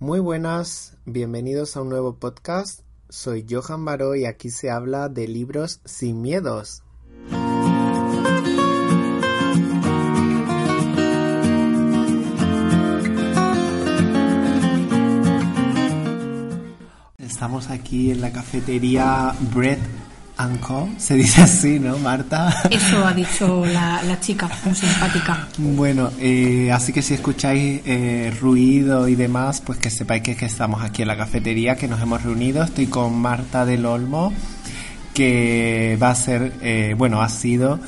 Muy buenas, bienvenidos a un nuevo podcast. Soy Johan Baró y aquí se habla de libros sin miedos. Estamos aquí en la cafetería Bread and Co. Se dice así, ¿no, Marta? Eso ha dicho la, la chica, muy simpática. Bueno, eh, así que si escucháis eh, ruido y demás, pues que sepáis que, que estamos aquí en la cafetería, que nos hemos reunido. Estoy con Marta del Olmo, que va a ser, eh, bueno, ha sido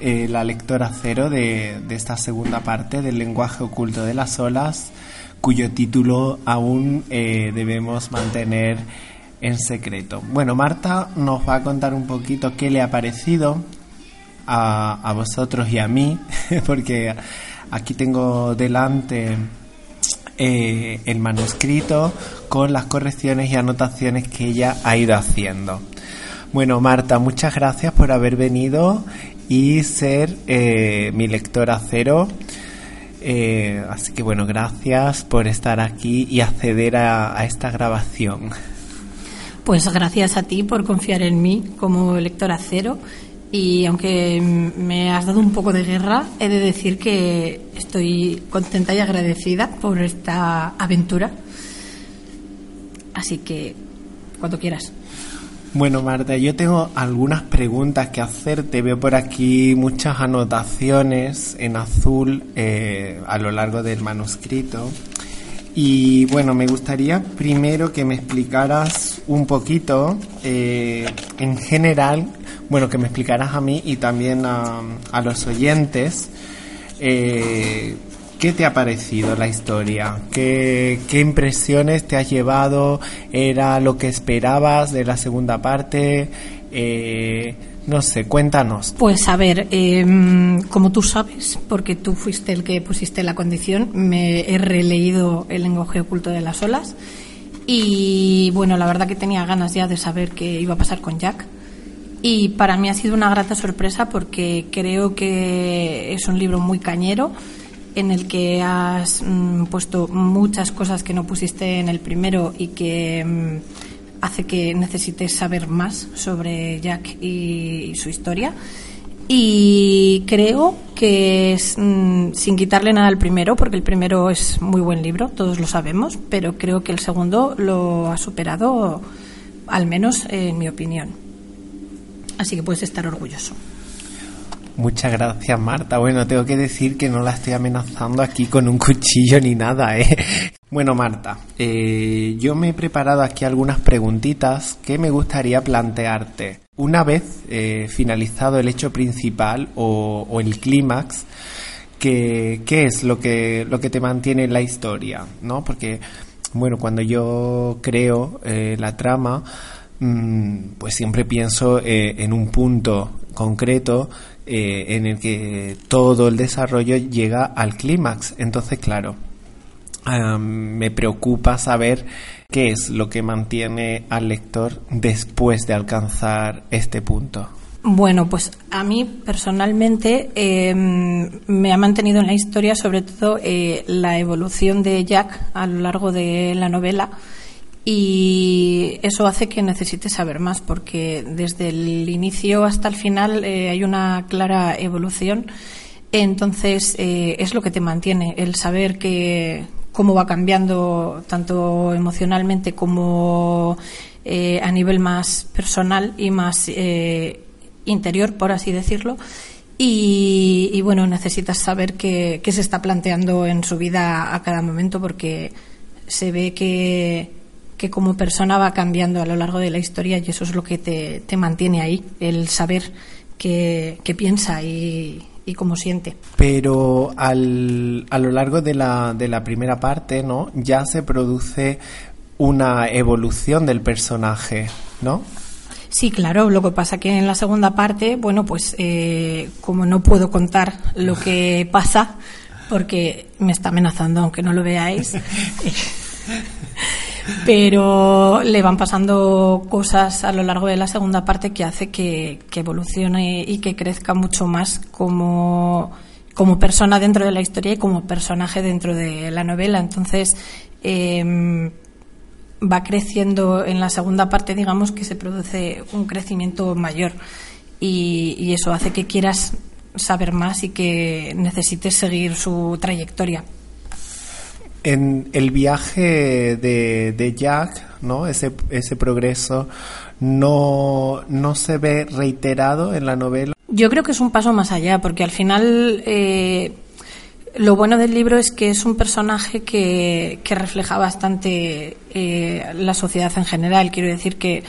eh, la lectora cero de, de esta segunda parte del lenguaje oculto de las olas, cuyo título aún eh, debemos mantener en secreto. Bueno, Marta nos va a contar un poquito qué le ha parecido a, a vosotros y a mí, porque aquí tengo delante eh, el manuscrito con las correcciones y anotaciones que ella ha ido haciendo. Bueno, Marta, muchas gracias por haber venido y ser eh, mi lectora cero. Eh, así que bueno, gracias por estar aquí y acceder a, a esta grabación. Pues gracias a ti por confiar en mí como lectora cero. Y aunque me has dado un poco de guerra, he de decir que estoy contenta y agradecida por esta aventura. Así que, cuando quieras. Bueno, Marta, yo tengo algunas preguntas que hacerte. Veo por aquí muchas anotaciones en azul eh, a lo largo del manuscrito. Y bueno, me gustaría primero que me explicaras un poquito, eh, en general, bueno, que me explicaras a mí y también a, los oyentes, eh, ¿qué te ha parecido la historia? ¿Qué, ¿Qué impresiones te has llevado? ¿Era lo que esperabas de la segunda parte? Eh, no sé, cuéntanos. Pues a ver, eh, como tú sabes, porque tú fuiste el que pusiste la condición, me he releído el lenguaje oculto de las olas y bueno, la verdad que tenía ganas ya de saber qué iba a pasar con Jack. Y para mí ha sido una grata sorpresa porque creo que es un libro muy cañero en el que has mm, puesto muchas cosas que no pusiste en el primero y que mm, hace que necesites saber más sobre Jack y, su historia. Y creo que es, mm, sin quitarle nada al primero, porque el primero es muy buen libro, todos lo sabemos, pero creo que el segundo lo ha superado, al menos en mi opinión. Así que puedes estar orgulloso. Muchas gracias, Marta. Bueno, tengo que decir que no la estoy amenazando aquí con un cuchillo ni nada, ¿eh? Bueno, Marta, eh, yo me he preparado aquí algunas preguntitas que me gustaría plantearte. Una vez eh, finalizado el hecho principal o, el clímax, ¿qué, ¿qué es lo que, lo que te mantiene en la historia? ¿No? Porque, bueno, cuando yo creo eh, la trama, mm, pues siempre pienso eh, en un punto concreto en el que todo el desarrollo llega al clímax. Entonces, claro, um, me preocupa saber qué es lo que mantiene al lector después de alcanzar este punto. Bueno, pues a mí personalmente eh, me ha mantenido en la historia sobre todo eh, la evolución de Jack a lo largo de la novela y eso hace que necesite saber más porque desde el inicio hasta el final eh, hay una clara evolución entonces eh, es lo que te mantiene el saber que cómo va cambiando tanto emocionalmente como eh, a nivel más personal y más eh, interior por así decirlo. Y, bueno necesitas saber qué, qué se está planteando en su vida a cada momento porque se ve que que como persona va cambiando a lo largo de la historia y eso es lo que te, te mantiene ahí, el saber qué, qué piensa y, y cómo siente. Pero al, a lo largo de la, de la primera parte, ¿no? Ya se produce una evolución del personaje, ¿no? Sí, claro. Lo que pasa que en la segunda parte, bueno, pues eh, como no puedo contar lo que pasa, porque me está amenazando, aunque no lo veáis. pero le van pasando cosas a lo largo de la segunda parte que hace que, evolucione y que crezca mucho más como, como, persona dentro de la historia y como personaje dentro de la novela. Entonces, em, va creciendo en la segunda parte, digamos que se produce un crecimiento mayor y, y eso hace que quieras saber más y que necesites seguir su trayectoria. En el viaje de, Jack, ¿no? Ese, progreso no, no se ve reiterado en la novela. Yo creo que es un paso más allá, porque al final eh, lo bueno del libro es que es un personaje que, que refleja bastante eh, la sociedad en general. Quiero decir que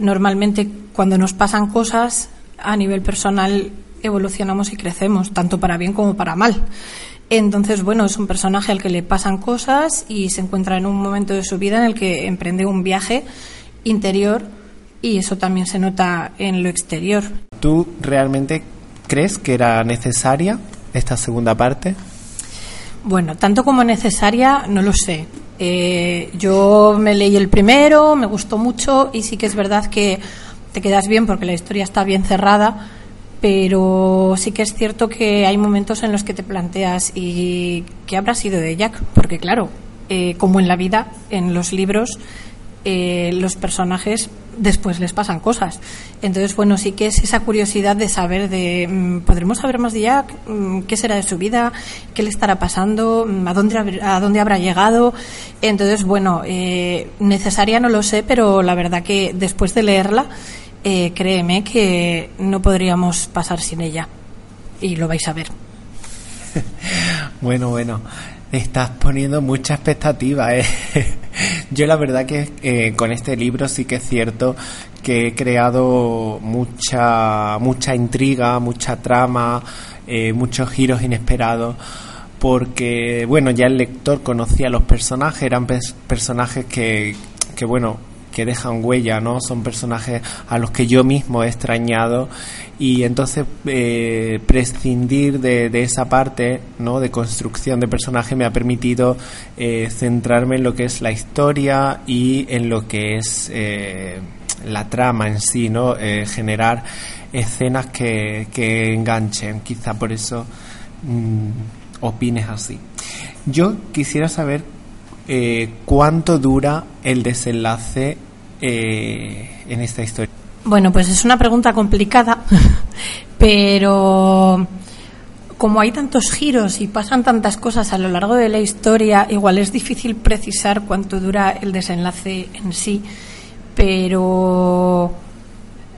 normalmente cuando nos pasan cosas a nivel personal evolucionamos y crecemos, tanto para bien como para mal. Entonces, bueno, es un personaje al que le pasan cosas y se encuentra en un momento de su vida en el que emprende un viaje interior y eso también se nota en lo exterior. ¿Tú realmente crees que era necesaria esta segunda parte? Bueno, tanto como necesaria, no lo sé. Eh, yo me leí el primero, me gustó mucho y sí que es verdad que te quedas bien porque la historia está bien cerrada pero sí que es cierto que hay momentos en los que te planteas y qué habrá sido de Jack, porque claro, eh, como en la vida, en los libros, eh, los personajes después les pasan cosas. Entonces, bueno, sí que es esa curiosidad de saber de, mm, ¿podremos saber más de Jack? Mm, ¿Qué será de su vida? ¿Qué le estará pasando? Mm, ¿A dónde, a dónde habrá llegado? Entonces, bueno, eh, necesaria no lo sé, pero la verdad que después de leerla, eh, créeme que no podríamos pasar sin ella. Y lo vais a ver. bueno, bueno. Estás poniendo mucha expectativa, ¿eh? Yo la verdad que eh, con este libro sí que es cierto que he creado mucha, mucha intriga, mucha trama, eh, muchos giros inesperados, porque, bueno, ya el lector conocía a los personajes, eran personajes que, que, bueno, que dejan huella, ¿no? Son personajes a los que yo mismo he extrañado y entonces eh, prescindir de, esa parte, ¿no? De construcción de personaje me ha permitido eh, centrarme en lo que es la historia y en lo que es eh, la trama en sí, ¿no? generar escenas que, que, enganchen, quizá por eso mm, opines así. Yo quisiera saber cuánto dura el desenlace eh, en esta historia? Bueno, pues es una pregunta complicada, pero como hay tantos giros y pasan tantas cosas a lo largo de la historia, igual es difícil precisar cuánto dura el desenlace en sí, pero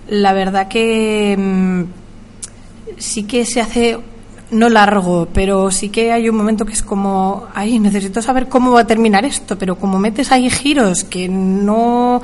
la verdad que mm, sí que se hace no largo, pero sí que hay un momento que es como, ay, necesito saber cómo va a terminar esto, pero como metes ahí giros que no,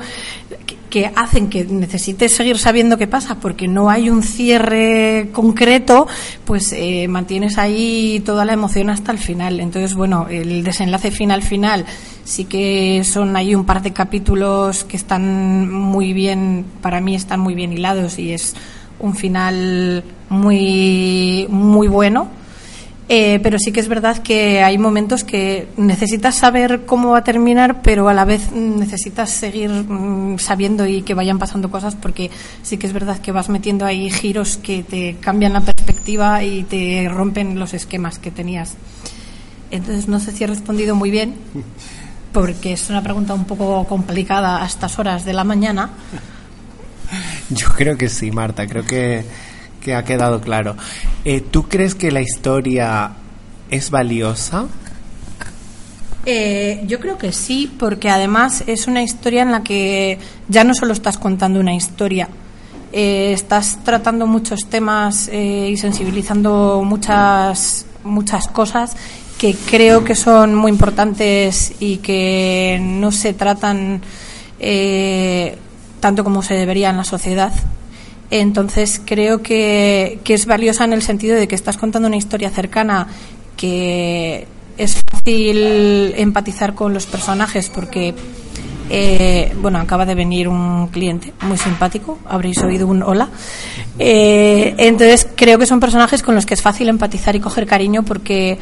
que, hacen que necesites seguir sabiendo qué pasa, porque no hay un cierre concreto, pues eh, mantienes ahí toda la emoción hasta el final. Entonces, bueno, el desenlace final final sí que son ahí un par de capítulos que están muy bien, para mí están muy bien hilados y es un final muy, muy bueno. Eh, pero sí que es verdad que hay momentos que necesitas saber cómo va a terminar, pero a la vez necesitas seguir mm, sabiendo y que vayan pasando cosas, porque sí que es verdad que vas metiendo ahí giros que te cambian la perspectiva y te rompen los esquemas que tenías. Entonces, no sé si he respondido muy bien, porque es una pregunta un poco complicada a estas horas de la mañana. Yo creo que sí, Marta, creo que, ha quedado claro. Eh, ¿Tú crees que la historia es valiosa? Eh, yo creo que sí, porque además es una historia en la que ya no solo estás contando una historia, eh, estás tratando muchos temas y sensibilizando muchas, muchas cosas que creo que son muy importantes y que no se tratan tanto como se debería en la sociedad Entonces creo que, que es valiosa en el sentido de que estás contando una historia cercana que es fácil empatizar con los personajes porque eh, bueno, acaba de venir un cliente muy simpático, habréis oído un hola. Eh, entonces creo que son personajes con los que es fácil empatizar y coger cariño porque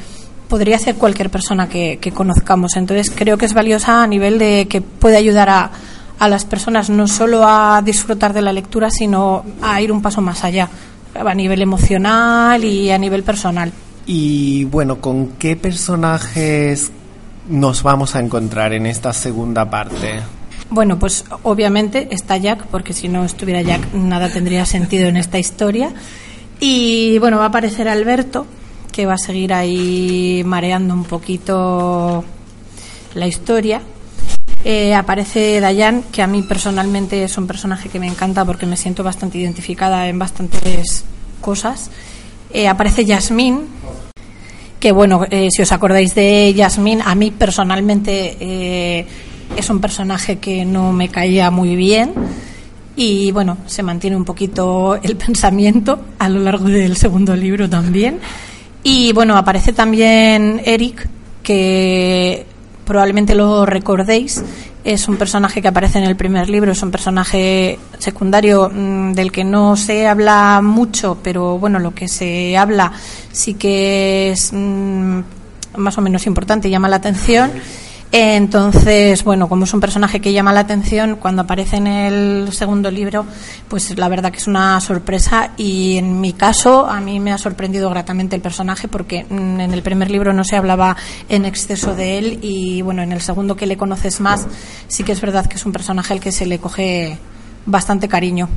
podría ser cualquier persona que, conozcamos. Entonces creo que es valiosa a nivel de que puede ayudar a, a las personas no solo a disfrutar de la lectura, sino a ir un paso más allá, a nivel emocional y a nivel personal. Y bueno, ¿con qué personajes nos vamos a encontrar en esta segunda parte? Bueno, pues obviamente está Jack, porque si no estuviera Jack nada tendría sentido en esta historia. Y bueno, va a aparecer Alberto, que va a seguir ahí mareando un poquito la historia. Eh, aparece Dayan, que a mí personalmente es un personaje que me encanta porque me siento bastante identificada en bastantes cosas. Eh, aparece Yasmín, que bueno, eh, si os acordáis de Yasmín, a mí personalmente es un personaje que no me caía muy bien y bueno, se mantiene un poquito el pensamiento a lo largo del segundo libro también. Y bueno, aparece también Eric, que probablemente lo recordéis, es un personaje que aparece en el primer libro, es un personaje secundario mm, del que no se habla mucho, pero bueno, lo que se habla sí que es mm, más o menos importante, llama la atención. Entonces, bueno, como es un personaje que llama la atención, cuando aparece en el segundo libro, pues la verdad que es una sorpresa y en mi caso a mí me ha sorprendido gratamente el personaje porque mm, en el primer libro no se hablaba en exceso de él y bueno, en el segundo que le conoces más, sí que es verdad que es un personaje al que se le coge bastante cariño.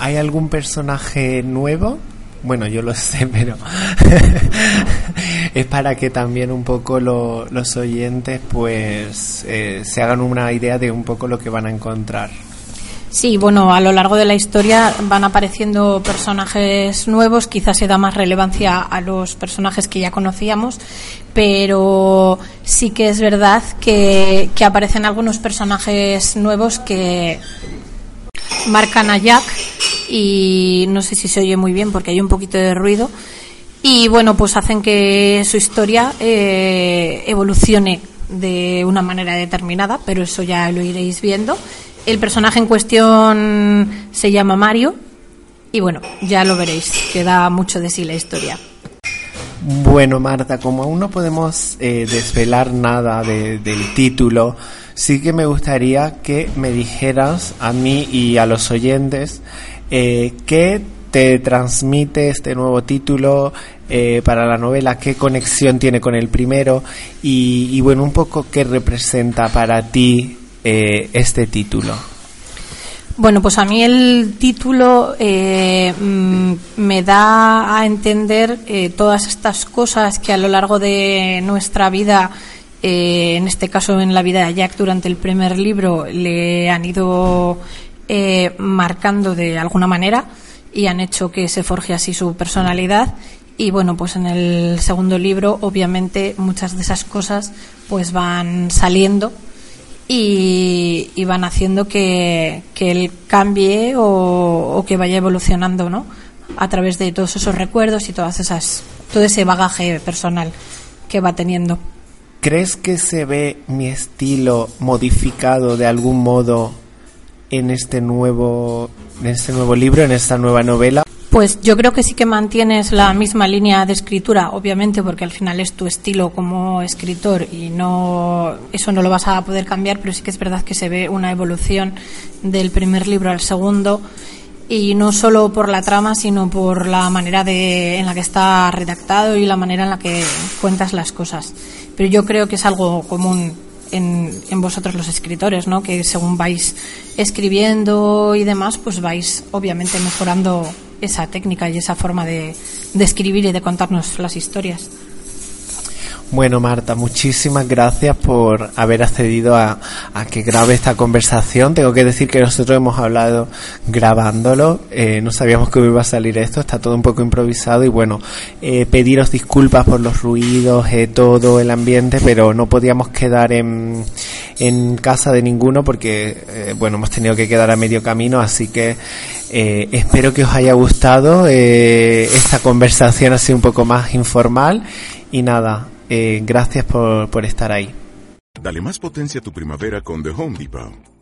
¿Hay algún personaje nuevo bueno, yo lo sé, pero es para que también un poco los oyentes pues eh, se hagan una idea de un poco lo que van a encontrar. Sí, bueno, a lo largo de la historia van apareciendo personajes nuevos, quizás se da más relevancia a los personajes que ya conocíamos, pero sí que es verdad que, que aparecen algunos personajes nuevos que marcan a Jack y no sé si se oye muy bien porque hay un poquito de ruido. Y bueno, pues hacen que su historia eh, evolucione de una manera determinada, pero eso ya lo iréis viendo. El personaje en cuestión se llama Mario y bueno, ya lo veréis, que da mucho de sí la historia. Bueno, Marta, como aún no podemos eh, desvelar nada del título, sí que me gustaría que me dijeras a mí y a los oyentes eh, ¿Qué te transmite este nuevo título eh, para la novela? ¿Qué conexión tiene con el primero? Y, bueno, un poco qué representa para ti eh, este título. Bueno, pues a mí el título mm, me da a entender todas estas cosas que a lo largo de nuestra vida, en este caso en la vida de Jack durante el primer libro, le han ido eh, marcando de alguna manera y han hecho que se forje así su personalidad. Y bueno, pues en el segundo libro, obviamente, muchas de esas cosas pues van saliendo y, van haciendo que, que él cambie o, que vaya evolucionando, ¿no? A través de todos esos recuerdos y todas esas, todo ese bagaje personal que va teniendo. ¿Crees que se ve mi estilo modificado de algún modo en este nuevo, en este nuevo libro, en esta nueva novela? Pues yo creo que sí que mantienes la misma línea de escritura, obviamente, porque al final es tu estilo como escritor y no eso no lo vas a poder cambiar, pero sí que es verdad que se ve una evolución del primer libro al segundo y no solo por la trama, sino por la manera de, en la que está redactado y la manera en la que cuentas las cosas. Pero yo creo que es algo común en, vosotros los escritores, ¿no? Que según vais escribiendo y demás, pues vais obviamente mejorando esa técnica y esa forma de, de escribir y de contarnos las historias. Bueno, Marta, muchísimas gracias por haber accedido a, que grabe esta conversación. Tengo que decir que nosotros hemos hablado grabándolo. Eh, no sabíamos cómo iba a salir esto. Está todo un poco improvisado y bueno, eh, pediros disculpas por los ruidos, eh, todo el ambiente, pero no podíamos quedar en, en casa de ninguno porque, eh, bueno, hemos tenido que quedar a medio camino, así que eh, espero que os haya gustado esta conversación así un poco más informal y nada, gracias por, por estar ahí. Dale más potencia a tu primavera con The Home Depot.